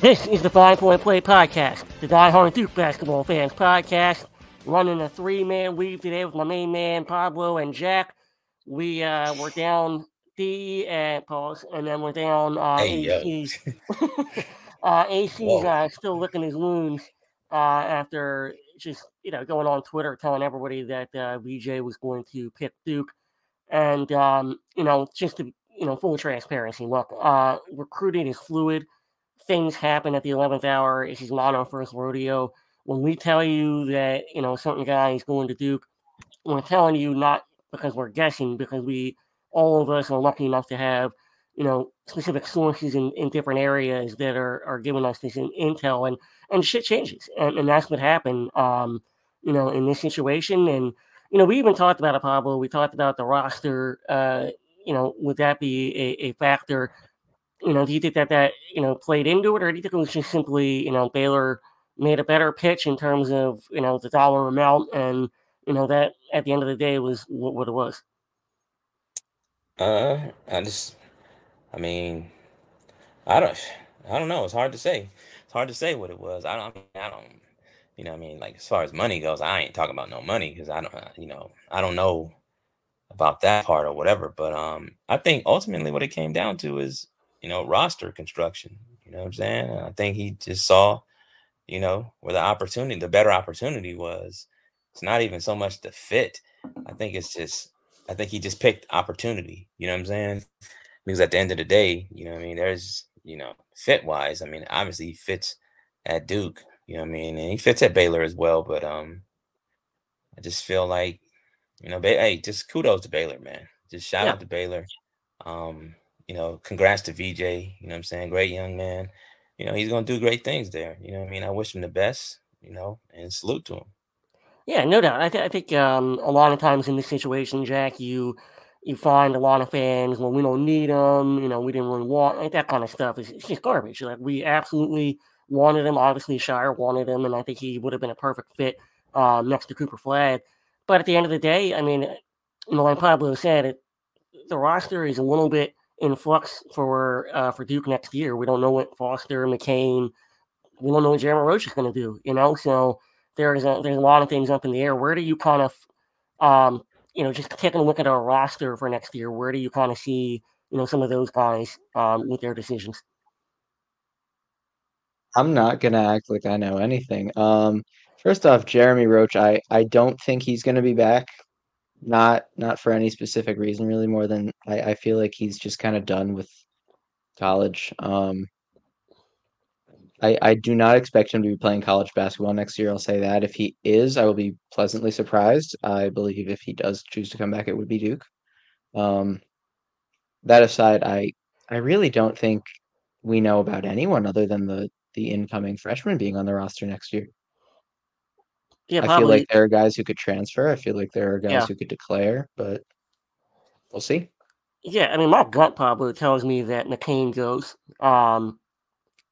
This is the Five Point Play Podcast, the Die Hard Duke Basketball Fans Podcast. Running a three man weave today with my main man Pablo and Jack. We uh, were down D and pause, and then we're down uh, Hey, uh, AC's uh, still licking his wounds uh, after just you know going on Twitter telling everybody that uh, VJ was going to pick Duke, and um, you know just to you know full transparency. Look, uh, recruiting is fluid. Things happen at the eleventh hour. This is not our first rodeo. When we tell you that you know certain guy is going to Duke, we're telling you not because we're guessing, because we all of us are lucky enough to have you know specific sources in, in different areas that are, are giving us this in, intel and and shit changes and, and that's what happened um you know in this situation and you know we even talked about it pablo we talked about the roster uh you know would that be a, a factor you know do you think that that you know played into it or do you think it was just simply you know baylor made a better pitch in terms of you know the dollar amount and you know that at the end of the day was what, what it was Uh, I just, I mean, I don't, I don't know. It's hard to say. It's hard to say what it was. I don't, I, don't, you know, I mean, like as far as money goes, I ain't talking about no money because I don't, uh, you know, I don't know about that part or whatever. But um, I think ultimately what it came down to is, you know, roster construction. You know what I'm saying? And I think he just saw, you know, where the opportunity, the better opportunity was. It's not even so much the fit. I think it's just, I think he just picked opportunity. You know what I'm saying? Because at the end of the day, you know, what I mean, there's, you know, fit wise. I mean, obviously he fits at Duke. You know what I mean? And he fits at Baylor as well. But um, I just feel like, you know, hey, just kudos to Baylor, man. Just shout Yeah. out to Baylor. Um, you know, congrats to VJ. You know what I'm saying? Great young man. You know, he's gonna do great things there. You know I mean? I wish him the best, you know, and salute to him. Yeah, no doubt. I, th- I think um, a lot of times in this situation, Jack, you you find a lot of fans well, we don't need them. You know, we didn't really want like that kind of stuff. It's, it's just garbage. Like we absolutely wanted him. Obviously, Scheyer wanted him, and I think he would have been a perfect fit uh, next to Cooper Flagg. But at the end of the day, I mean, you know, like Pablo said, it, the roster is a little bit in flux for uh, for Duke next year. We don't know what Foster, McCain, we don't know what Jeremy Roach is going to do. You know, so there's a there's a lot of things up in the air. Where do you kind of, um, you know, just taking a look at our roster for next year? Where do you kind of see, you know, some of those guys um, with their decisions? I'm not gonna act like I know anything. Um, first off, Jeremy Roach, I I don't think he's gonna be back. Not not for any specific reason, really, more than I, I feel like he's just kind of done with college. Um, I I do not expect him to be playing college basketball next year. I'll say that. If he is, I will be pleasantly surprised. I believe if he does choose to come back, it would be Duke. Um, that aside, I I really don't think we know about anyone other than the the incoming freshman being on the roster next year. Yeah, I feel like there are guys who could transfer. I feel like there are guys Yeah. who could declare, but we'll see. Yeah, I mean, my gut Pablo tells me that McCain goes. Um,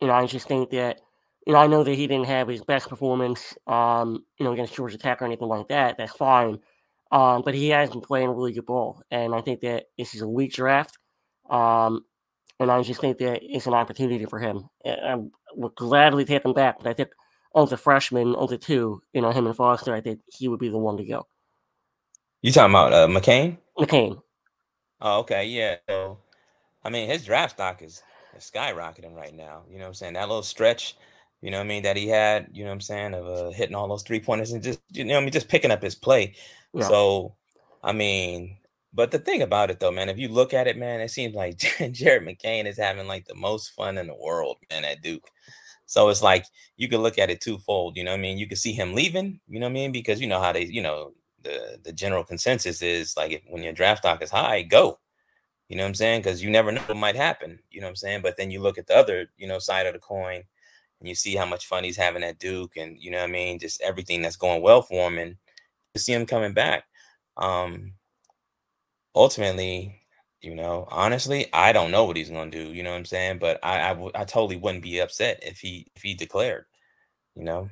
you know, I just think that, you know, I know that he didn't have his best performance, um, you know, against Georgia Tech or anything like that. That's fine. Um, but he has been playing really good ball, and I think that this is a weak draft. Um, and I just think that it's an opportunity for him. I would gladly take him back, but I think of the freshmen, of the two, you know, him and Foster, I think he would be the one to go. You talking about uh, McCain? McCain. Oh, okay, yeah. So, I mean, his draft stock is, is skyrocketing right now. You know what I'm saying? That little stretch, you know what I mean, that he had, you know what I'm saying, of uh, hitting all those three pointers and just, you know what I mean, just picking up his play. Yeah. So, I mean, but the thing about it though, man, if you look at it, man, it seems like Jared McCain is having like the most fun in the world, man, at Duke. So it's like you could look at it twofold, you know I mean? You could see him leaving, you know what I mean? Because you know how they, you know, the the general consensus is like if, when your draft stock is high, go. You know what I'm saying? Because you never know what might happen. You know what I'm saying? But then you look at the other, you know, side of the coin and you see how much fun he's having at Duke and you know what I mean, just everything that's going well for him and to see him coming back. Um ultimately, you know, honestly, I don't know what he's gonna do, you know what I'm saying? But I I, w- I totally wouldn't be upset if he if he declared, you know.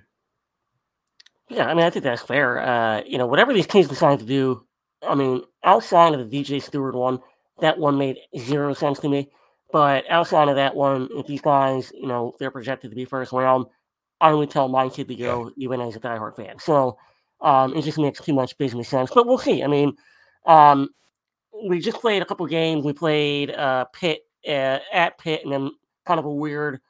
Yeah, I mean, I think that's fair. Uh, you know, whatever these teams decide to do, I mean, outside of the DJ Steward one, that one made zero sense to me. But outside of that one, if these guys, you know, they're projected to be first round, I would tell my kid to go, even as a diehard fan. So um, it just makes too much business sense. But we'll see. I mean, um, we just played a couple games. We played uh, Pitt uh, at Pitt, and then kind of a weird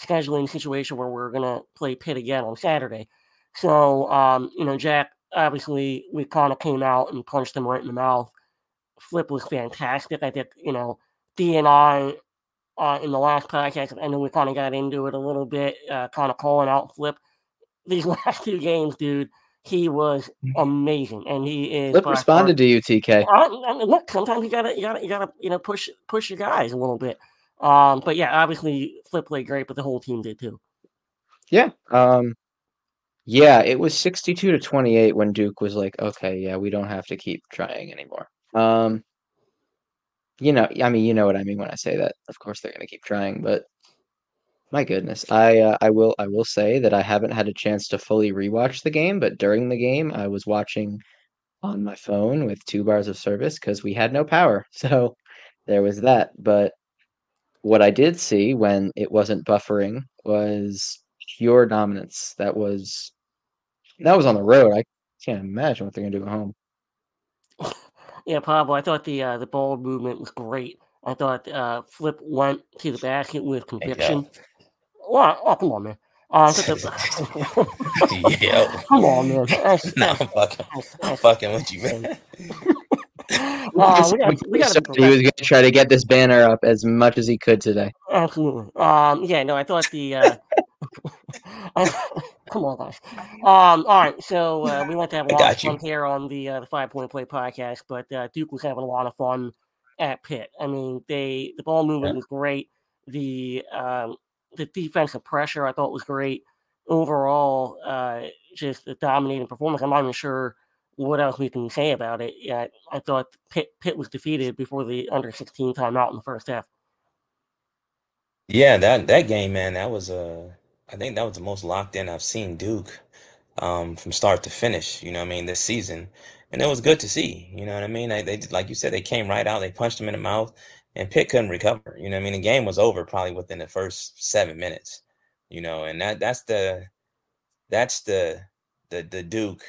scheduling situation where we're to play Pitt again on Saturday. So, um, you know, Jack, obviously, we kind of came out and punched him right in the mouth. Flip was fantastic. I think, you know, D and I uh, in the last podcast, and then we kind of got into it a little bit, uh, kind of calling out Flip. These last two games, dude, he was mm. amazing, and he is. Flip responded to you, TK. I, I mean, look, sometimes you gotta, you gotta, you gotta, you know, push, push your guys a little bit. Um, but yeah, obviously Flip played great, but the whole team did too. Yeah. Um, yeah, it was 62 to 28 when Duke was like, okay, yeah, we don't have to keep trying anymore. Um, you know, I mean, you know what I mean when I say that. Of course, they're going to keep trying, but my goodness, I uh, I will I will say that I haven't had a chance to fully rewatch the game, but during the game, I was watching on my phone with two bars of service because we had no power, so there was that. But what I did see when it wasn't buffering was pure dominance. That was that was on the road. I can't imagine what they're gonna do at home. Yeah, Pablo. I thought the uh, the ball movement was great. I thought uh, Flip went to the basket with conviction. Well, oh, come on, man. Uh, the, yeah. Come on, man. That's, no, I'm fucking, I'm fucking with you, man. uh, we got, we got he was going to try to get this banner up as much as he could today. Absolutely. Um, yeah, no, I thought the. Uh, come on, guys. Um, all right, so uh, we went to have a lot of fun here on the uh, the Five Point Play podcast, but uh, Duke was having a lot of fun at Pitt. I mean, they the ball movement yeah. was great. The um, the defensive pressure I thought was great. Overall, uh, just a dominating performance. I'm not even sure what else we can say about it. Yeah, I thought Pitt, Pitt was defeated before the under 16 timeout in the first half. Yeah, that that game, man, that was a. Uh, I think that was the most locked in I've seen Duke um, from start to finish. You know, what I mean, this season, and it was good to see. You know what I mean? They, they like you said, they came right out, they punched him in the mouth, and Pitt couldn't recover. You know, I mean, the game was over probably within the first seven minutes. You know, and that that's the that's the the the Duke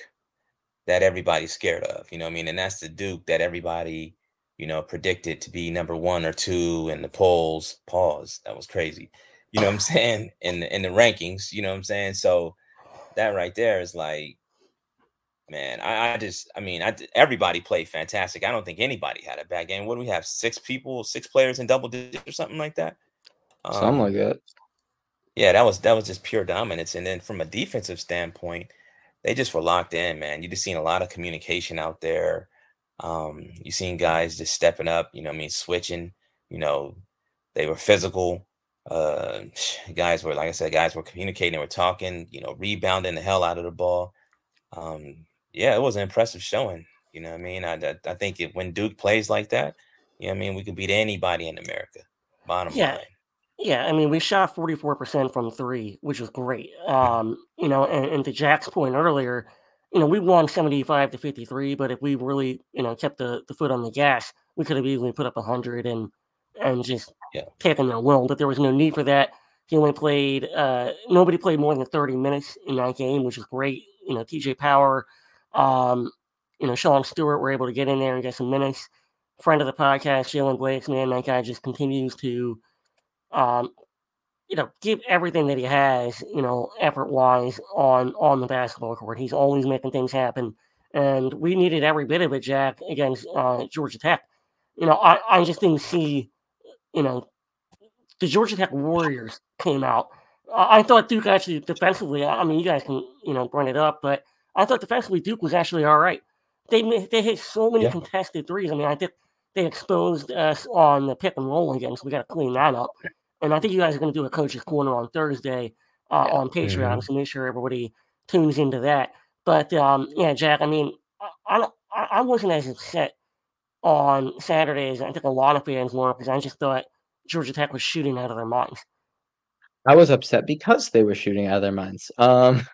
that everybody's scared of. You know, I mean, and that's the Duke that everybody you know predicted to be number one or two in the polls. Pause. That was crazy. You know what I'm saying? In the, in the rankings. You know what I'm saying? So that right there is like man, I, I, just, I mean, I everybody played fantastic. I don't think anybody had a bad game. What do we have? Six people, six players in double digits or something like that. Um, something like that. Yeah, that was that was just pure dominance. And then from a defensive standpoint, they just were locked in, man. You just seen a lot of communication out there. Um, you seen guys just stepping up. You know, I mean, switching. You know, they were physical. Uh, guys were, like I said, guys were communicating, were talking. You know, rebounding the hell out of the ball. Um, yeah, it was an impressive showing. You know what I mean? I, I, I think it, when Duke plays like that, you know what I mean? We could beat anybody in America. Bottom yeah. line. Yeah, I mean, we shot 44% from three, which was great. Um, you know, and, and to Jack's point earlier, you know, we won 75 to 53, but if we really, you know, kept the, the foot on the gas, we could have easily put up 100 and and just yeah. taken their will. But there was no need for that. He only played, uh, nobody played more than 30 minutes in that game, which is great. You know, TJ Power, um, you know, Sean Stewart were able to get in there and get some minutes. Friend of the podcast, Jaylen Blakes, man, that guy just continues to, um, you know, give everything that he has, you know, effort wise on on the basketball court. He's always making things happen, and we needed every bit of it, Jack, against uh, Georgia Tech. You know, I, I just didn't see, you know, the Georgia Tech Warriors came out. I, I thought Duke actually defensively. I mean, you guys can you know bring it up, but I thought defensively Duke was actually all right. They they hit so many yeah. contested threes. I mean, I think they exposed us on the pick and roll again, so we got to clean that up. And I think you guys are going to do a coach's corner on Thursday uh, yeah. on Patreon, mm-hmm. so make sure everybody tunes into that. But um, yeah, Jack, I mean, I, I, I wasn't as upset on Saturdays. I think a lot of fans were because I just thought Georgia Tech was shooting out of their minds. I was upset because they were shooting out of their minds. Um,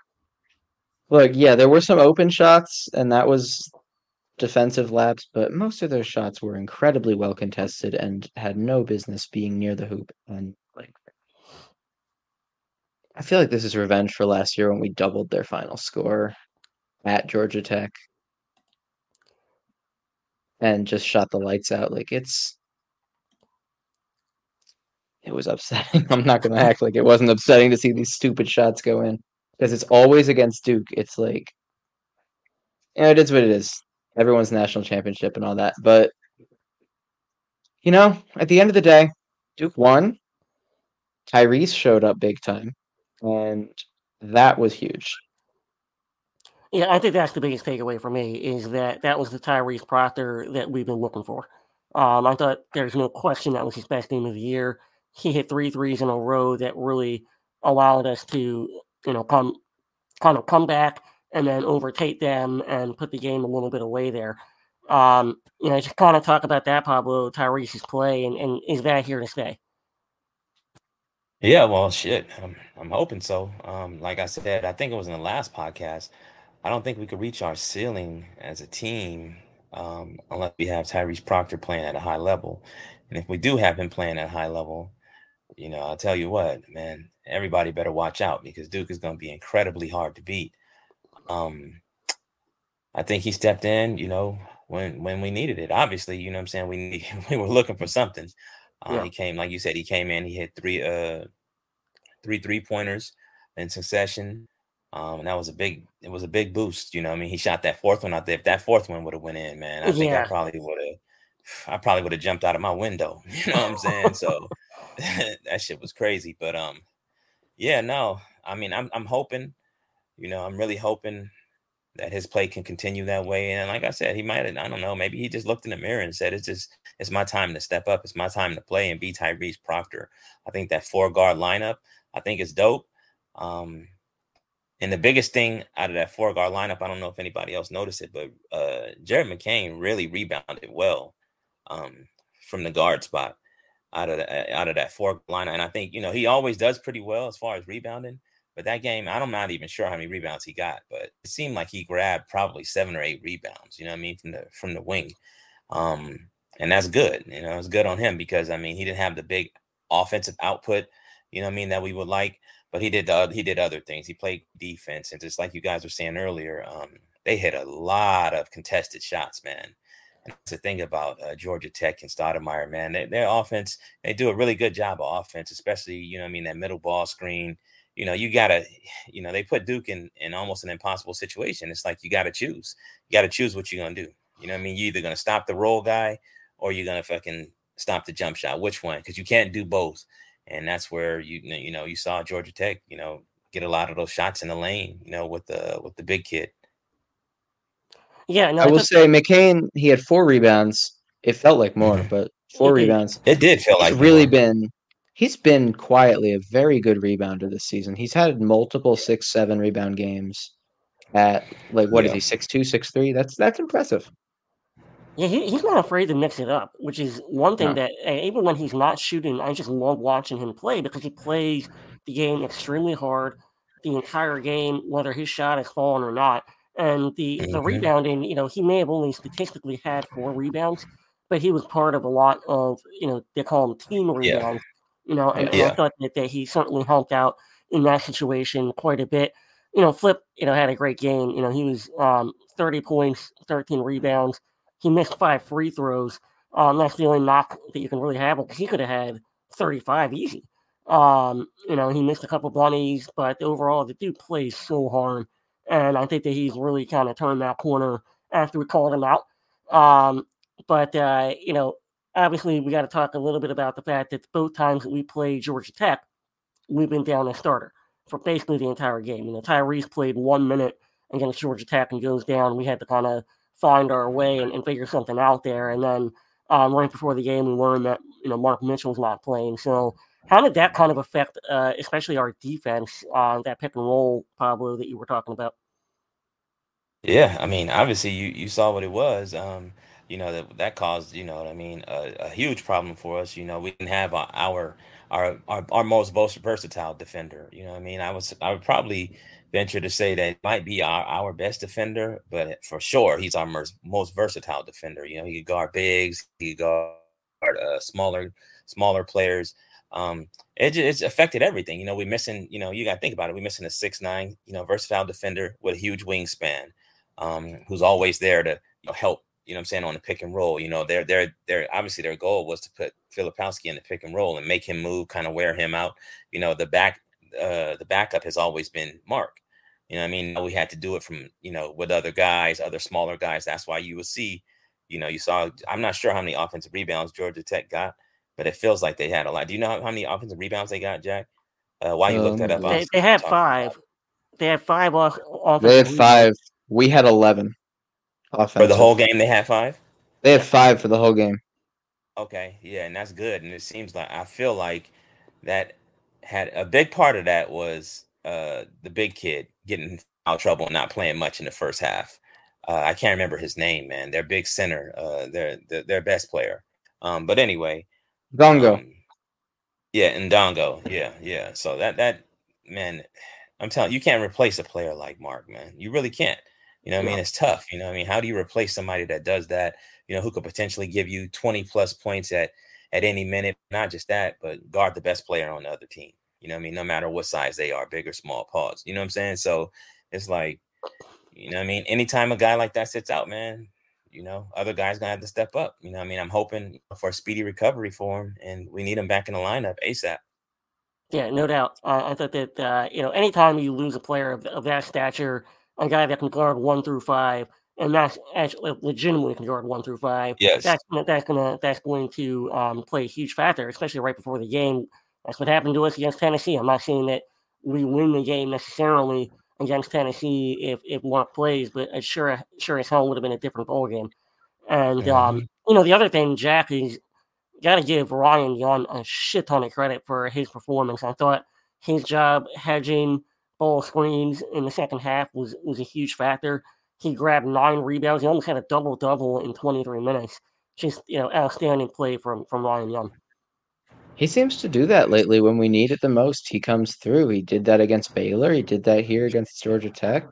Look, yeah, there were some open shots, and that was defensive laps, but most of their shots were incredibly well contested and had no business being near the hoop. And like, I feel like this is revenge for last year when we doubled their final score at Georgia Tech and just shot the lights out. Like it's it was upsetting. I'm not gonna act like it wasn't upsetting to see these stupid shots go in because it's always against Duke. It's like, yeah, it is what it is. Everyone's national championship and all that, but you know, at the end of the day, Duke won. Tyrese showed up big time, and that was huge. Yeah, I think that's the biggest takeaway for me is that that was the Tyrese Proctor that we've been looking for. Um, I thought there's no question that was his best game of the year. He hit three threes in a row that really allowed us to, you know, come kind of come back and then overtake them and put the game a little bit away there. Um, you know, just kind of talk about that, Pablo, Tyrese's play, and, and is that here to stay? Yeah, well, shit. I'm, I'm hoping so. Um, like I said, I think it was in the last podcast. I don't think we could reach our ceiling as a team um, unless we have Tyrese Proctor playing at a high level. And if we do have him playing at a high level, you know, I'll tell you what, man, everybody better watch out because Duke is going to be incredibly hard to beat. Um, I think he stepped in, you know, when when we needed it. Obviously, you know what I'm saying? We we were looking for something. Uh, yeah. He came, like you said, he came in, he hit three uh three three pointers in succession. Um, and that was a big, it was a big boost. You know, I mean, he shot that fourth one out there. If that fourth one would have went in, man, I think yeah. I probably would have, I probably would have jumped out of my window. You know what I'm saying? so that shit was crazy. But um, yeah, no, I mean, I'm I'm hoping, you know, I'm really hoping that his play can continue that way. And like I said, he might have, I don't know, maybe he just looked in the mirror and said, it's just, it's my time to step up. It's my time to play and be Tyrese Proctor. I think that four guard lineup, I think is dope. Um, and the biggest thing out of that four guard lineup, I don't know if anybody else noticed it, but uh, Jared McCain really rebounded well um, from the guard spot out of the, out of that four line. And I think you know he always does pretty well as far as rebounding. But that game, I'm not even sure how many rebounds he got, but it seemed like he grabbed probably seven or eight rebounds. You know what I mean from the from the wing, um, and that's good. You know, it's good on him because I mean he didn't have the big offensive output. You know what I mean that we would like but he did the, he did other things. He played defense, and just like you guys were saying earlier, um, they hit a lot of contested shots, man. And to think about uh, Georgia Tech and Stoudamire, man, they, their offense they do a really good job of offense, especially you know I mean that middle ball screen. You know you gotta, you know they put Duke in in almost an impossible situation. It's like you gotta choose. You gotta choose what you're gonna do. You know I mean? You're either gonna stop the roll guy or you're gonna fucking stop the jump shot. Which one? Because you can't do both and that's where you you know you saw Georgia Tech, you know, get a lot of those shots in the lane, you know, with the with the big kid. Yeah, no, I will say McCain he had four rebounds. It felt like more, but four it rebounds. Did. It did feel like really more. been. He's been quietly a very good rebounder this season. He's had multiple six, seven rebound games at like what yeah. is he six two, six three? That's that's impressive. Yeah, he, he's not afraid to mix it up, which is one thing that even when he's not shooting, I just love watching him play because he plays the game extremely hard the entire game, whether his shot is falling or not. And the mm-hmm. the rebounding, you know, he may have only statistically had four rebounds, but he was part of a lot of, you know, they call them team rebounds. Yeah. You know, and, yeah. and I thought that, that he certainly helped out in that situation quite a bit. You know, Flip, you know, had a great game. You know, he was um, 30 points, 13 rebounds he missed five free throws. Um, that's the only knock that you can really have because he could have had 35 easy. Um, you know, he missed a couple bunnies, but overall, the dude plays so hard. And I think that he's really kind of turned that corner after we called him out. Um, but, uh, you know, obviously, we got to talk a little bit about the fact that both times that we played Georgia Tech, we've been down a starter for basically the entire game. You know, Tyrese played one minute against Georgia Tech and goes down. We had to kind of find our way and, and figure something out there. And then um, right before the game, we learned that you know Mark Mitchell's not playing. So how did that kind of affect, uh, especially our defense, uh, that pick and roll, Pablo, that you were talking about? Yeah, I mean, obviously you you saw what it was. Um, you know that that caused you know what I mean a, a, huge problem for us. You know we didn't have our our our, our most versatile defender. You know I mean I was I would probably venture to say that might be our, our best defender, but for sure he's our most, most versatile defender. You know, he could guard bigs, he could guard uh, smaller smaller players. Um, it, it's affected everything. You know, we're missing. You know, you got to think about it. We're missing a six nine, you know, versatile defender with a huge wingspan, um, who's always there to you know, help. You know, I'm saying on the pick and roll. You know, their their their obviously their goal was to put Filipowski in the pick and roll and make him move, kind of wear him out. You know, the back uh, the backup has always been Mark. You know, I mean, we had to do it from you know with other guys, other smaller guys. That's why you will see, you know, you saw. I'm not sure how many offensive rebounds Georgia Tech got, but it feels like they had a lot. Do you know how, how many offensive rebounds they got, Jack? Uh, why you um, looked that up? They, they had five. They had five off. They had five. We had eleven. Offensive. For the whole game, they had five. They had five for the whole game. Okay, yeah, and that's good. And it seems like I feel like that had a big part of that was uh the big kid getting out trouble and not playing much in the first half. Uh, I can't remember his name, man. Their big center, uh, their, their their best player. Um, but anyway, Dongo. Um, yeah, and Dongo. Yeah, yeah. So that that man, I'm telling you, you can't replace a player like Mark, man. You really can't. You know, I mean, it's tough. You know, I mean, how do you replace somebody that does that? You know, who could potentially give you 20 plus points at at any minute? Not just that, but guard the best player on the other team. You know I mean? No matter what size they are, big or small, pause. You know what I'm saying? So it's like, you know I mean? Anytime a guy like that sits out, man, you know, other guys gonna have to step up. You know I mean? I'm hoping for a speedy recovery for him, and we need him back in the lineup ASAP. Yeah, no doubt. Uh, I thought that, uh, you know, anytime you lose a player of, of that stature, a guy that can guard one through five, and that's actually legitimately can guard one through five. Yes, that's that's gonna that's going to um, play a huge factor, especially right before the game that's what happened to us against Tennessee. I'm not saying that we win the game necessarily against Tennessee if if Mark plays, but it sure sure as hell would have been a different ball game. And um, you know, the other thing, Jack, is got to give Ryan Young a shit ton of credit for his performance. I thought his job hedging ball screens in the second half was was a huge factor. He grabbed nine rebounds. He almost had a double double in 23 minutes. Just you know, outstanding play from from Ryan Young. He seems to do that lately when we need it the most. He comes through. He did that against Baylor. He did that here against Georgia Tech.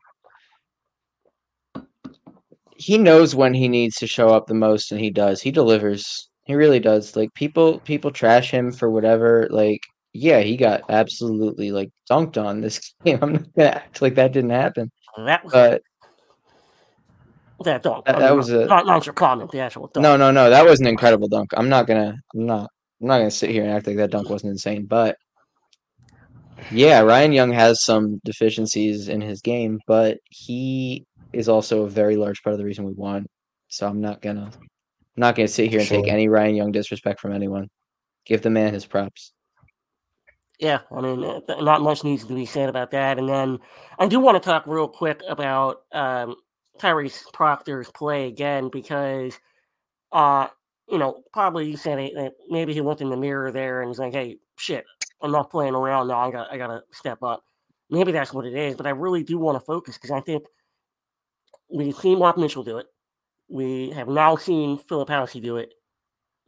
He knows when he needs to show up the most and he does. He delivers. He really does. Like people people trash him for whatever like yeah, he got absolutely like dunked on this game. I'm not gonna act like that didn't happen. That was but that dunk. That, that was a not, not your comment, the actual dunk. No, no, no. That was an incredible dunk. I'm not gonna I'm not I'm not gonna sit here and act like that dunk wasn't insane, but yeah, Ryan Young has some deficiencies in his game, but he is also a very large part of the reason we won. So I'm not gonna I'm not gonna sit here and sure. take any Ryan Young disrespect from anyone. Give the man his props. Yeah, I mean, uh, not much needs to be said about that. And then I do want to talk real quick about um, Tyrese Proctor's play again because uh, you know, probably said it, maybe he looked in the mirror there and he's like, "Hey, shit, I'm not playing around now. I got I got to step up." Maybe that's what it is, but I really do want to focus because I think we've seen Mark Mitchell do it. We have now seen Filipowski do it.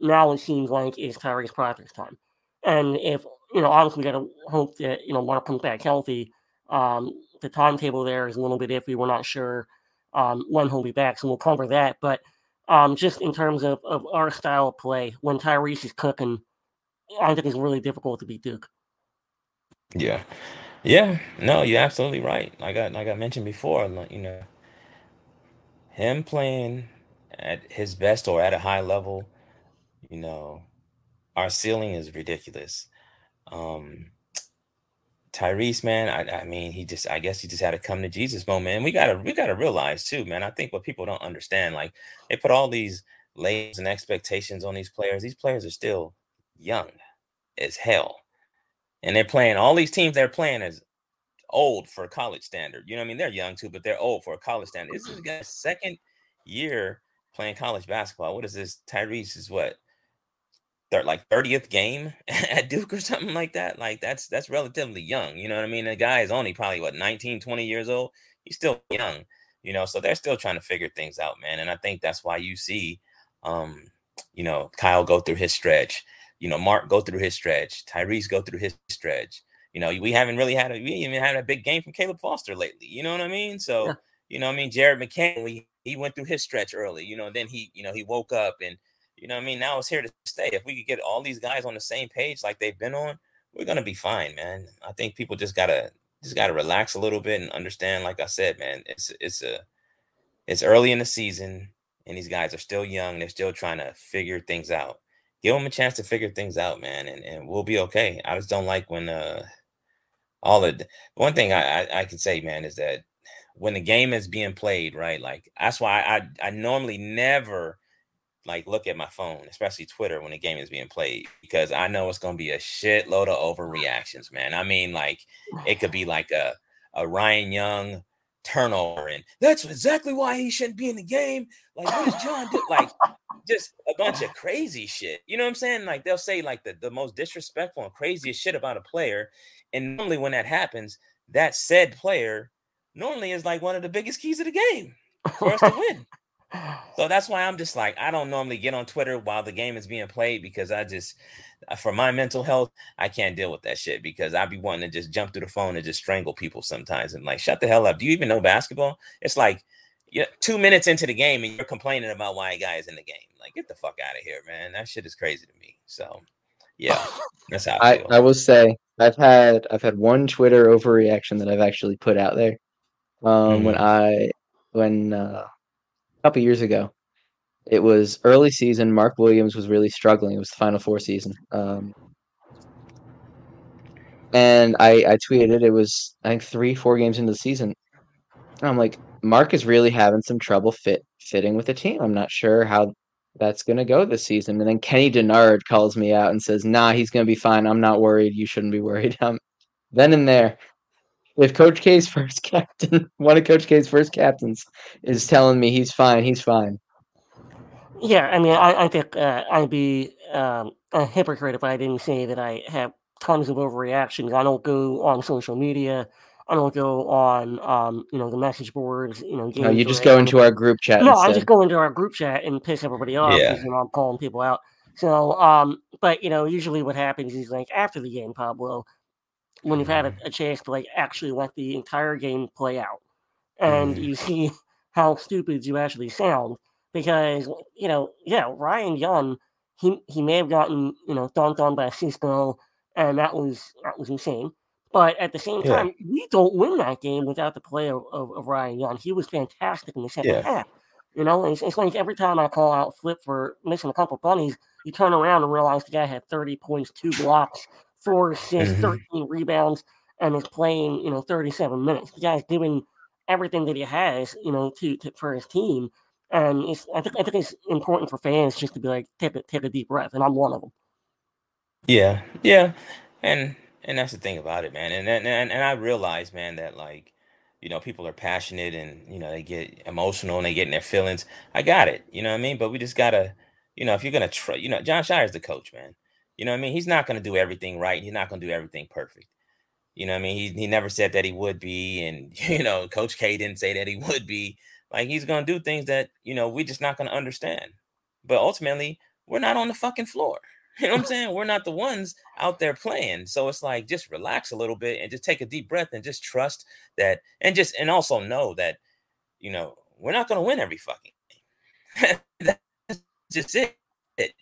Now it seems like it's Tyrese Proctor's time. And if you know, obviously, we got to hope that you know Mark comes back healthy. Um, the timetable there is a little bit iffy. We're not sure um, when he'll be back, so we'll cover that. But um, just in terms of, of our style of play, when Tyrese is cooking, I think it's really difficult to beat Duke. Yeah. Yeah. No, you're absolutely right. Like I like I got mentioned before, you know, him playing at his best or at a high level, you know, our ceiling is ridiculous. Um, Tyrese, man, I, I mean, he just, I guess he just had a come to Jesus moment. And we gotta, we gotta realize too, man. I think what people don't understand, like they put all these labels and expectations on these players. These players are still young as hell, and they're playing all these teams. They're playing as old for a college standard. You know what I mean? They're young too, but they're old for a college standard. This is mm-hmm. guy's second year playing college basketball. What is this? Tyrese is what like 30th game at Duke or something like that. Like that's that's relatively young. You know what I mean? The guy is only probably what 19, 20 years old. He's still young, you know, so they're still trying to figure things out, man. And I think that's why you see um, you know, Kyle go through his stretch, you know, Mark go through his stretch, Tyrese go through his stretch. you know, we haven't really had a we even had a big game from Caleb Foster lately. You know what I mean? So, yeah. you know, I mean, Jared McCain, we, he went through his stretch early, you know, then he, you know, he woke up and, you know, what I mean, now it's here to stay. If we could get all these guys on the same page like they've been on, we're gonna be fine, man. I think people just gotta just gotta relax a little bit and understand. Like I said, man, it's it's a it's early in the season, and these guys are still young. They're still trying to figure things out. Give them a chance to figure things out, man, and, and we'll be okay. I just don't like when uh all the one thing I, I, I can say, man, is that when the game is being played, right? Like that's why I I normally never like look at my phone, especially Twitter when the game is being played, because I know it's gonna be a shitload of overreactions, man. I mean, like it could be like a a Ryan Young turnover, and that's exactly why he shouldn't be in the game. Like, what does Jon do? Like, just a bunch of crazy shit. You know what I'm saying? Like they'll say like the, the most disrespectful and craziest shit about a player. And normally when that happens, that said player normally is like one of the biggest keys of the game for us to win. So that's why I'm just like, I don't normally get on Twitter while the game is being played because I just, uh, for my mental health, I can't deal with that shit because I'd be wanting to just jump through the phone and just strangle people sometimes and like, shut the hell up. Do you even know basketball? It's like, yeah, two minutes into the game and you're complaining about why a guy is in the game. Like, get the fuck out of here, man. That shit is crazy to me. So, yeah, that's how I, I, I will say I've had I've had one Twitter overreaction that I've actually put out there. Um, mm-hmm. when I when uh, couple years ago, it was early season. Mark Williams was really struggling. It was the Final Four season. Um, and I, I tweeted it was I think three four games into the season. I'm like Mark is really having some trouble fit fitting with the team. I'm not sure how that's going to go this season. And then Kenny Dennard calls me out and says, "Nah, he's going to be fine. I'm not worried. You shouldn't be worried." Um, then and there, if Coach K's first captain, one of Coach K's first captains, is telling me he's fine, he's fine. Yeah, I mean, I, I think uh, I'd be um, a hypocrite if I didn't say that I have tons of overreactions. I don't go on social media. I don't go on, um, you know, the message boards. You know, no, you just go into our group chat. No, instead. I just go into our group chat and piss everybody off. Yeah. You know, I'm calling people out. So, um, but you know, usually what happens is like after the game, Pablo, when you've had a, mm-hmm. a chance to like actually let the entire game play out, and mm. you see how stupid you actually sound, because you know, yeah, Ryan Young, he he may have gotten you know dunked on by Cisco, and that was that was insane. But at the same time, yeah. we don't win that game without the play of, of, of, Ryan Young. He was fantastic in the second yeah. half. You know, it's, it's, like every time I call out Flip for missing a couple bunnies, you turn around and realize the guy had 30 points, two blocks, four assists, mm-hmm. 13 rebounds, and is playing, you know, 37 minutes. The guy's doing everything that he has, you know, to, to for his team. And it's, I think I think it's important for fans just to be like take a take a deep breath, and I'm one of them. Yeah, yeah, and and that's the thing about it, man. And and and, I realize, man, that like you know people are passionate and you know they get emotional and they get in their feelings. I got it, you know what I mean. But we just gotta, you know, if you're gonna try, you know, Jon Scheyer's the coach, man. You know what I mean? He's not gonna do everything right. He's not gonna do everything perfect. You know what I mean? He he never said that he would be, and you know, Coach K didn't say that he would be. Like he's gonna do things that you know we're just not gonna understand. But ultimately, we're not on the fucking floor. You know what I'm saying? We're not the ones out there playing. So it's like just relax a little bit and just take a deep breath and just trust that and just and also know that you know we're not gonna win every fucking game. That's just it.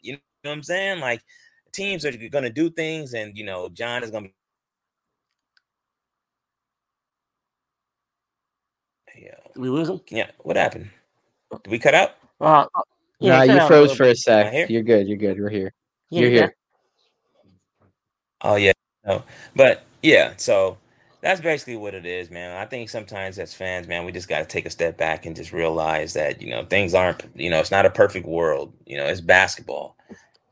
You know what I'm saying? Like teams are gonna do things and you know Jon is gonna be Yeah. Did we lose him? Yeah. What happened? Did we cut out? Uh, yeah, nah, you froze for a sec. You're good. You're good. We're here. You're here. Oh yeah. No. But yeah, so that's basically what it is, man. I think sometimes as fans, man, we just got to take a step back and just realize that, you know, things aren't, you know, it's not a perfect world. You know, it's basketball.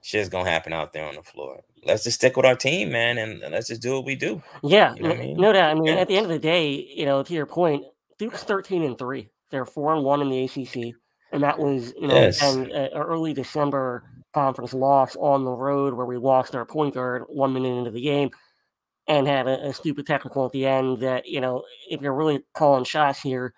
Shit's to happen out there on the floor. Let's just stick with our team, man, and let's just do what we do. Yeah. You know I mean? No doubt. I mean, yeah. at the end of the day, you know, to your point, Duke's 13 and 3. They're 4 and 1 in the ACC. And that was, you know, yes. uh, early December conference loss on the road where we lost our point guard one minute into the game and had a, a stupid technical at the end that, you know, if you're really calling shots here,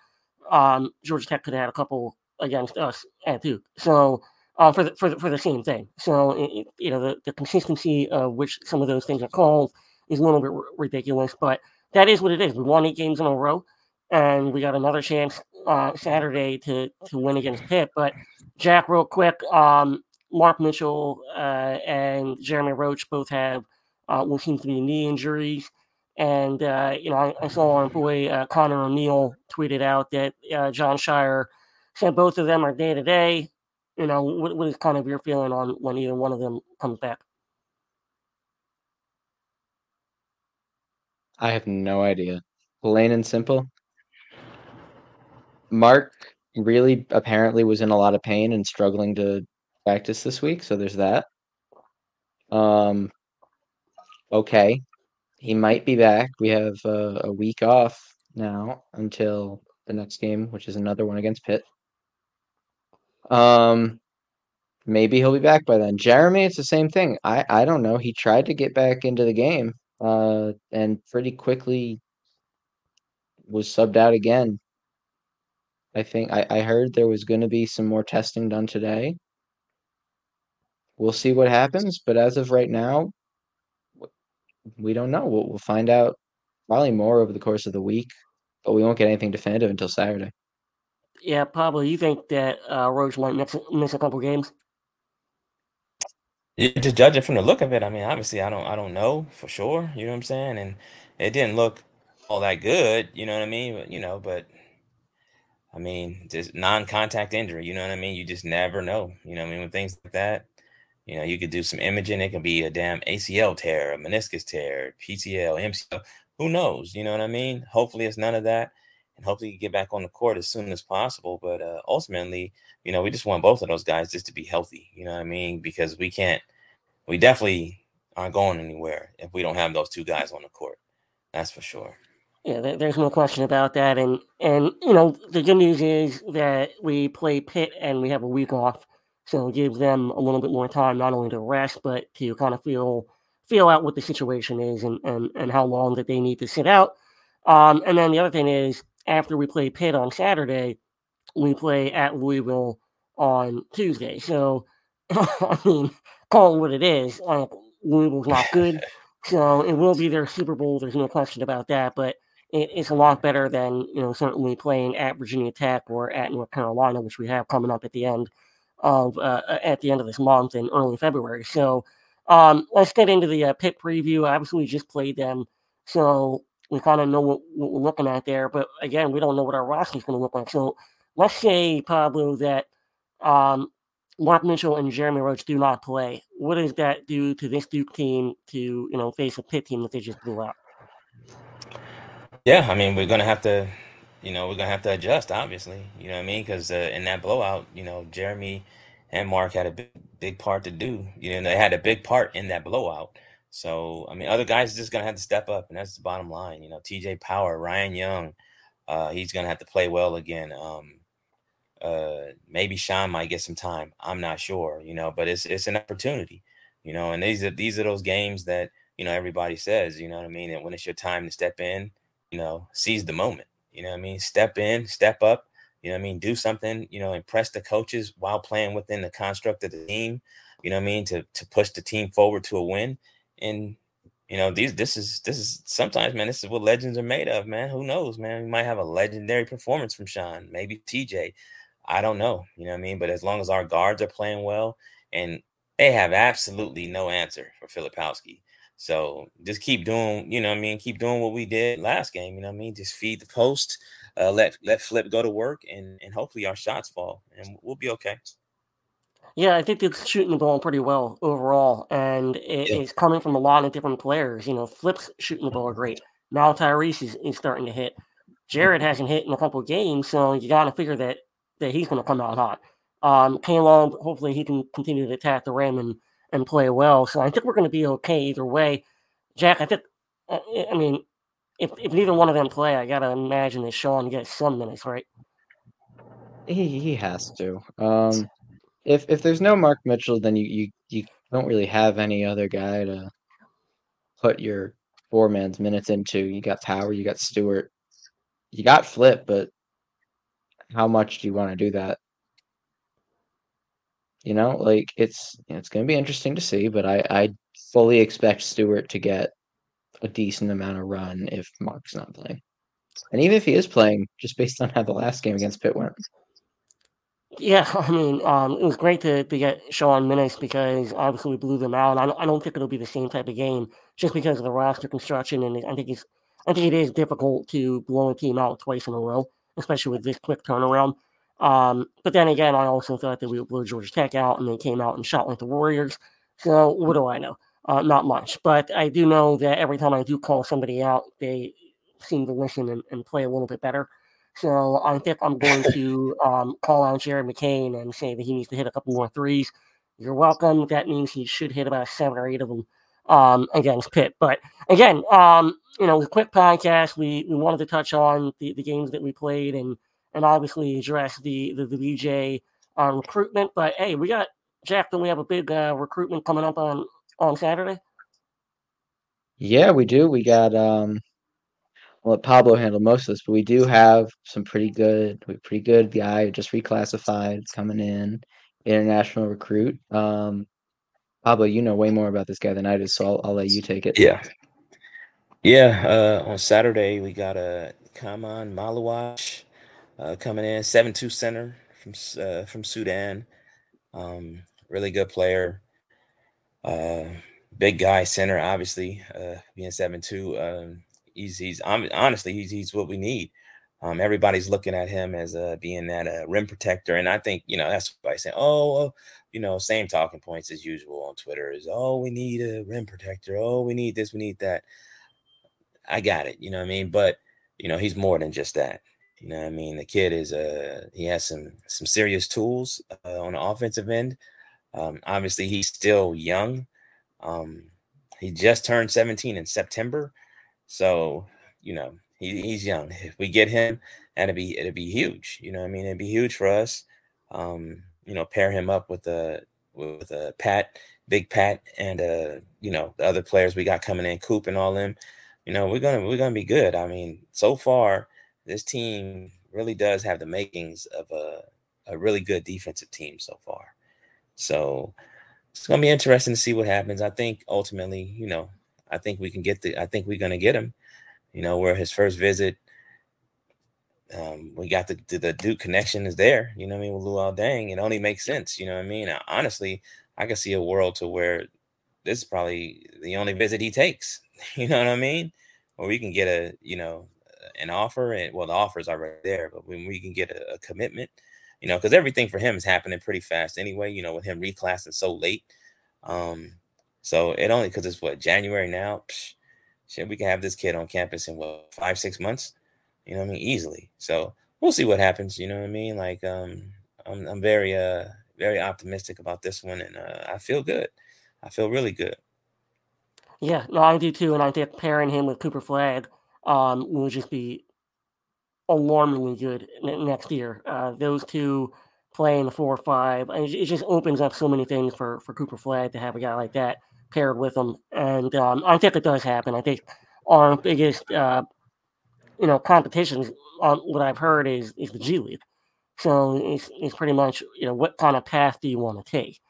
um, Georgia Tech could have had a couple against us at Duke. So, uh, for, the, for, the, for the same thing. So, it, you know, the, the consistency of which some of those things are called is a little bit r- ridiculous. But that is what it is. We won eight games in a row, and we got another chance uh, Saturday to to win against Pitt. But Jack, real quick, um, Mark Mitchell uh, and Jeremy Roach both have uh, what seems to be knee injuries. And, uh, you know, I, I, saw our boy uh, Connor O'Neill tweeted out that Jon Scheyer said both of them are day to day. You know, what, what is kind of your feeling on when either one of them comes back? I have no idea. Plain and simple. Mark really apparently was in a lot of pain and struggling to practice this week, so there's that. Um, okay, he might be back. We have uh, a week off now until the next game, which is another one against Pitt. Um, maybe he'll be back by then. Jeremy, it's the same thing. I I don't know. He tried to get back into the game, uh, and pretty quickly was subbed out again. I think I, I heard there was going to be some more testing done today. We'll see what happens, but as of right now, we don't know. We'll, we'll find out probably more over the course of the week, but we won't get anything definitive until Saturday. Yeah, probably. You think that uh, Roach might miss, miss a couple games? Yeah, just judging from the look of it, I mean, obviously, I don't, I don't know for sure. You know what I'm saying? And it didn't look all that good. You know what I mean? But you know, but I mean, just non-contact injury. You know what I mean? You just never know. You know what I mean? With things like that, you know, you could do some imaging. It could be a damn ACL tear, a meniscus tear, PTL, MCL. Who knows? You know what I mean? Hopefully, it's none of that, and hopefully, get back on the court as soon as possible. But uh, ultimately, you know, we just want both of those guys just to be healthy. You know what I mean? Because we can't, we definitely aren't going anywhere if we don't have those two guys on the court. That's for sure. Yeah, there's no question about that. And and you know the good news is that we play Pitt and we have a week off, so it gives them a little bit more time not only to rest but to kind of feel feel out what the situation is and and, and how long that they need to sit out. Um, and then the other thing is after we play Pitt on Saturday, we play at Louisville on Tuesday. So I mean, call it what it is. Like Louisville's not good. So it will be their Super Bowl. There's no question about that. But it's a lot better than you know certainly playing at Virginia Tech or at North Carolina, which we have coming up at the end of uh, at the end of this month in early February. So um, let's get into the uh, Pitt preview. Obviously, we just played them, so we kind of know what, what, we're looking at there. But again, we don't know what our roster is going to look like. So let's say Pablo that um, Mark Mitchell and Jeremy Roach do not play. What does that do to this Duke team to you know face a Pitt team that they just blew out? Yeah, I mean, we're gonna have to, you know, we're gonna have to adjust, obviously. You know what I mean? Because uh, in that blowout, you know, Jeremy and Mark had a big, big part to do. You know, they had a big part in that blowout. So, I mean, other guys are just gonna have to step up, and that's the bottom line. You know, T.J. Power, Ryan Young, uh, he's gonna have to play well again. Um, uh, maybe Sean might get some time. I'm not sure. You know, but it's it's an opportunity. You know, and these are these are those games that you know everybody says. You know what I mean? And when it's your time to step in you know, seize the moment. You know what I mean? Step in, step up, you know what I mean? Do something, you know, impress the coaches while playing within the construct of the team, you know what I mean? To to push the team forward to a win. And you know, these this is this is sometimes, man, this is what legends are made of, man. Who knows, man? We might have a legendary performance from Sean, maybe TJ. I don't know, you know what I mean? But as long as our guards are playing well and they have absolutely no answer for Filipowski. So just keep doing, you know, I mean, keep doing what we did last game. You know, I mean, just feed the post, uh, let let Flip go to work, and and hopefully our shots fall, and we'll be okay. Yeah, I think it's shooting the ball pretty well overall, and it, yeah. it's coming from a lot of different players. You know, Flip's shooting the ball great. Now Tyrese is, is starting to hit. Jared hasn't hit in a couple games, so you got to figure that that he's going to come out hot. Um, Caleb, hopefully he can continue to attack the rim and and play well. So I think we're going to be okay either way. Jack, I think, uh, I mean, if, if neither one of them play, I got to imagine that Sean gets some minutes, right? He, he has to. Um, if if there's no Mark Mitchell, then you, you, you don't really have any other guy to put your four man's minutes into. You got Power, you got Stewart, you got Flip, but how much do you want to do that? You know, like it's it's going to be interesting to see, but I I fully expect Stewart to get a decent amount of run if Mark's not playing. And even if he is playing, just based on how the last game against Pitt went. Yeah, I mean, um, it was great to, to get Sean minutes because obviously we blew them out. I don't, I don't think it'll be the same type of game just because of the roster construction, and I think it's I think it is difficult to blow a team out twice in a row, especially with this quick turnaround. Um, but then again, I also thought that we blew Georgia Tech out, and they came out and shot like the Warriors. So what do I know? Uh, not much, but I do know that every time I do call somebody out, they seem to listen and, and play a little bit better. So I think I'm going to um, call on Jared McCain and say that he needs to hit a couple more threes. You're welcome. That means he should hit about seven or eight of them um, against Pitt. But again, um, you know, quick podcast. We we wanted to touch on the, the games that we played and and obviously address the the, the VJ uh, recruitment. But hey, we got Jack. Don't we have a big uh, recruitment coming up on on Saturday? Yeah, we do. We got um I'll let Pablo handle most of this, but we do have some pretty good, pretty good guy just reclassified coming in, international recruit. Um, Pablo, you know way more about this guy than I do, so I'll, I'll let you take it. Yeah, yeah. Uh, on Saturday we got a Khaman Maluach uh, coming in, seven two center from uh, from Sudan. Um, really good player. Uh, big guy center, obviously, uh, being seven two. Um, he's he's honestly he's he's what we need. Um, everybody's looking at him as uh, being that uh, rim protector, and I think you know that's why I say, "Oh, you know, same talking points as usual on Twitter is, oh, we need a rim protector. Oh, we need this, we need that." I got it, you know what I mean. But you know, he's more than just that. You know what I mean. The kid is uh he has some some serious tools uh, on the offensive end. Um, obviously, he's still young. Um, he just turned 17 in September. So, you know, he, he's young. If we get him, that'd be it'd be huge. You know, I mean, it'd be huge for us. Um, you know, pair him up with a with a Pat, Big Pat, and uh, you know, the other players we got coming in, Coop and all them. You know, we're gonna we're gonna be good. I mean, so far, this team really does have the makings of a a really good defensive team so far. So it's gonna be interesting to see what happens. I think ultimately, you know, I think we can get the. I think we're gonna get him. You know, where his first visit, um, we got the, the, the Duke connection is there. You know what I mean with Luol Deng, it only makes sense. You know what I mean. Honestly, I can see a world to where this is probably the only visit he takes. You know what I mean? Or we can get a you know an offer, and well, the offer is already there, but when we can get a, a commitment, you know, because everything for him is happening pretty fast anyway. You know, with him reclassing so late. Um, so it only because it's what January now. Psh, shit, we can have this kid on campus in what five, six months. You know what I mean? Easily. So we'll see what happens. You know what I mean? Like um, I'm I'm very uh very optimistic about this one, and uh, I feel good. I feel really good. Yeah, no, I do too, and I think pairing him with Cooper Flagg um, will just be alarmingly good next year. Uh, those two playing the four or five, it just opens up so many things for for Cooper Flagg to have a guy like that paired with them. And um, I think it does happen. I think our biggest, uh, you know, competitions on what I've heard is is the G League. So it's, it's pretty much you know what kind of path do you want to take?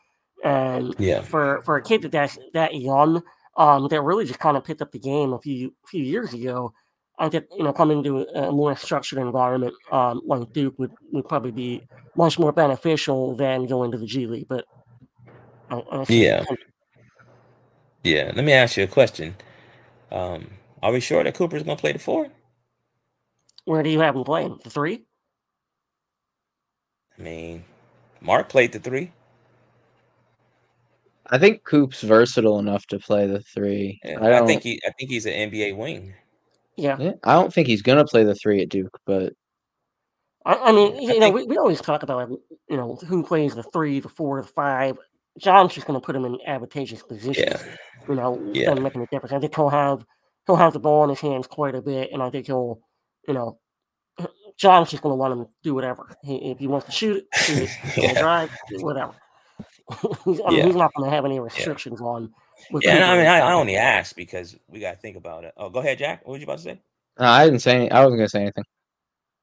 And yeah, for for a kid that that's that young, um, that really just kind of picked up the game a few few years ago. I think you know coming to a more structured environment um, like Duke would, would probably be much more beneficial than going to the G League. But I, I yeah, yeah, let me ask you a question. Um, are we sure that Cooper's going to play the four? Where do you have him playing? The three? I mean, Mark played the three. I think Coop's versatile enough to play the three. Yeah, I, I, think he. I think he's an NBA wing. Yeah. yeah. I don't think he's gonna play the three at Duke, but I, I mean, you I know, think... we, we always talk about you know who plays the three, the four, the five. Jon's just going to put him in advantageous position. Yeah. You know, yeah. making a difference. I think he'll have he'll have the ball in his hands quite a bit, and I think he'll, you know, Jon's just going to want him to do whatever. He, if he wants to shoot it, shoot it. yeah. drive, whatever. he's, I mean, yeah. he's not going to have any restrictions yeah. on. Yeah, I mean, I, I, only asked because we got to think about it. Oh, go ahead, Jack. What were you about to say? No, I didn't say. Any, I wasn't going to say anything.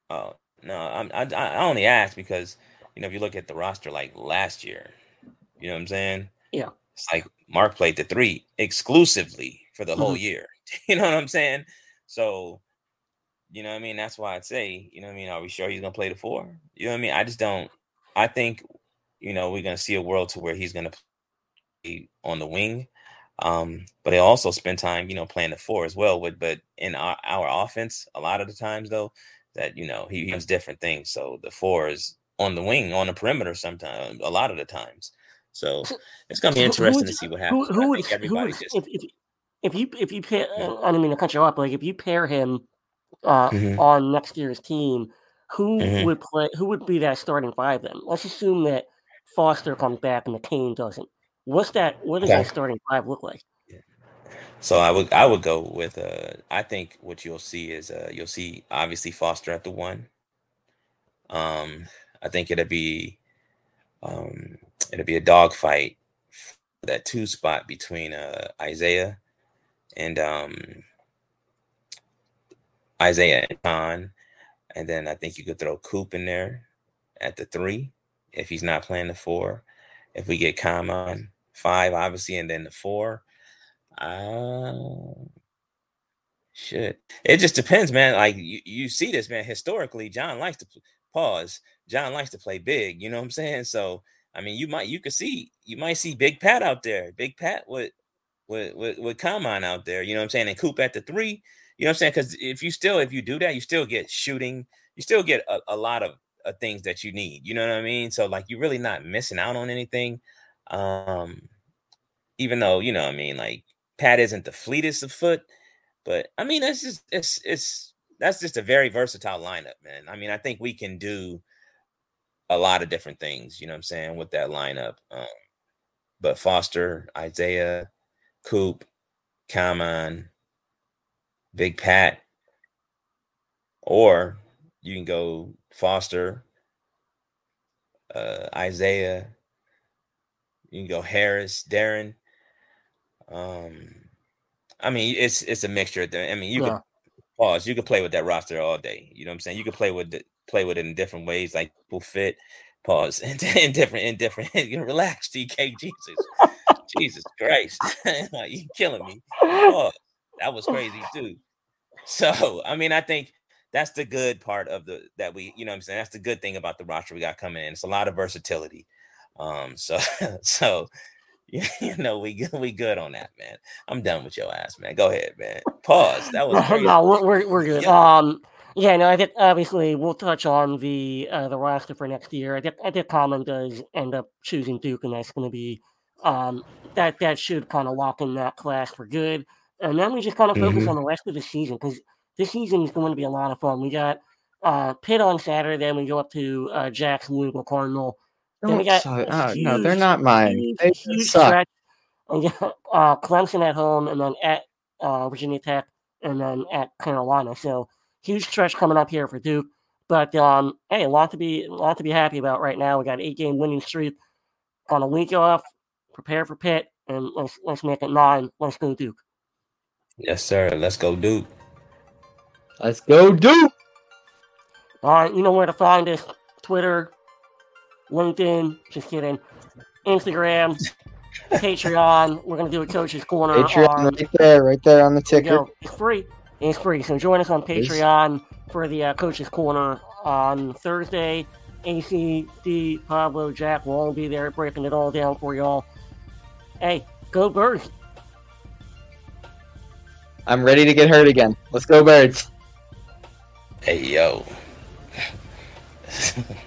Oh no, I'm, I I only asked because you know if you look at the roster like last year, you know what I'm saying? Yeah. It's like Mark played the three exclusively for the mm-hmm. whole year. You know what I'm saying? So, you know what I mean? That's why I'd say, you know what I mean? Are we sure he's gonna play the four? You know what I mean? I just don't I think, you know, we're gonna see a world to where he's gonna play on the wing. Um, but he'll also spend time, you know, playing the four as well. With but in our, our offense, a lot of the times though, that you know, he, he does different things. So the four is on the wing, on the perimeter sometimes, a lot of the times. So it's gonna be interesting to see what happens. Who, who would, who just... if, if, if you if you pair, I don't mean to cut you off, but like if you pair him uh, mm-hmm. on next year's team, who mm-hmm. would play? Who would be that starting five then? Let's assume that Foster comes back and McCain doesn't. What's that? What does that starting five look like? So I would I would go with uh I think what you'll see is uh you'll see obviously Foster at the one. Um I think it'll be um it'll be a dogfight that two spot between uh Isaiah and um Isaiah and John. And then I think you could throw Coop in there at the three if he's not playing the four. If we get Khaman five, obviously, and then the four. Uh, shit. It just depends, man. Like you, you see this, man. Historically, Jon likes to pause. Jon likes to play big. You know what I'm saying? So, I mean, you might you could see you might see Big Pat out there. Big Pat with with with, with Khaman out there. You know what I'm saying? And Coop at the three. You know what I'm saying? Because if you still if you do that, you still get shooting. You still get a, a lot of uh, things that you need. You know what I mean? So like you're really not missing out on anything. Um, even though you know, what I mean, like Pat isn't the fleetest of foot, but I mean, that's just it's it's that's just a very versatile lineup, man. I mean, I think we can do a lot of different things. You know what I'm saying with that lineup. Um, but Foster, Isaiah, Coop, Khaman, Big Pat, or you can go Foster, uh, Isaiah, you can go Harris, Darren. Um, I mean, it's it's a mixture. I mean, you yeah. could pause. You can play with that roster all day. You know what I'm saying? You can play with it, play with it in different ways, like people fit. Pause in, in different in different. you relax, DK. Jesus, Jesus Christ, like, you killing me. Pause. That was crazy too. So I mean, I think that's the good part of the that we, you know, what I'm saying that's the good thing about the roster we got coming in. It's a lot of versatility. Um, so so you know we good we good on that, man. I'm done with your ass, man. Go ahead, man. Pause. That was crazy. no, we're we're good. Yeah. Um, yeah, no, I think obviously we'll touch on the uh, the roster for next year. I think I think Khaman does end up choosing Duke, and that's going to be um that that should kind of lock in that class for good. And then we just kind of focus mm-hmm. on the rest of the season because this season is going to be a lot of fun. We got uh Pitt on Saturday, then we go up to uh, Jackson, Louisville Cardinal. Then we got so, oh, huge, no, they're not mine. Huge, they huge suck. uh, Clemson at home, and then at uh, Virginia Tech, and then at Carolina. So huge stretch coming up here for Duke. But um, hey, a lot to be a lot to be happy about right now. We got eight game winning streak on a week off. Prepare for Pitt, and let's let's make it nine. Let's go Duke. Yes, sir. Let's go Duke. Let's go Duke. All right, you know where to find us: Twitter, LinkedIn, just kidding, Instagram, Patreon. We're gonna do a coach's corner. Patreon on, right there, right there on the ticker. it's free. It's free. So join us on Patreon for the uh, coach's corner on Thursday. ACD, Pablo, Jack will all be there breaking it all down for y'all. Hey, go birds! I'm ready to get hurt again. Let's go birds. Hey yo.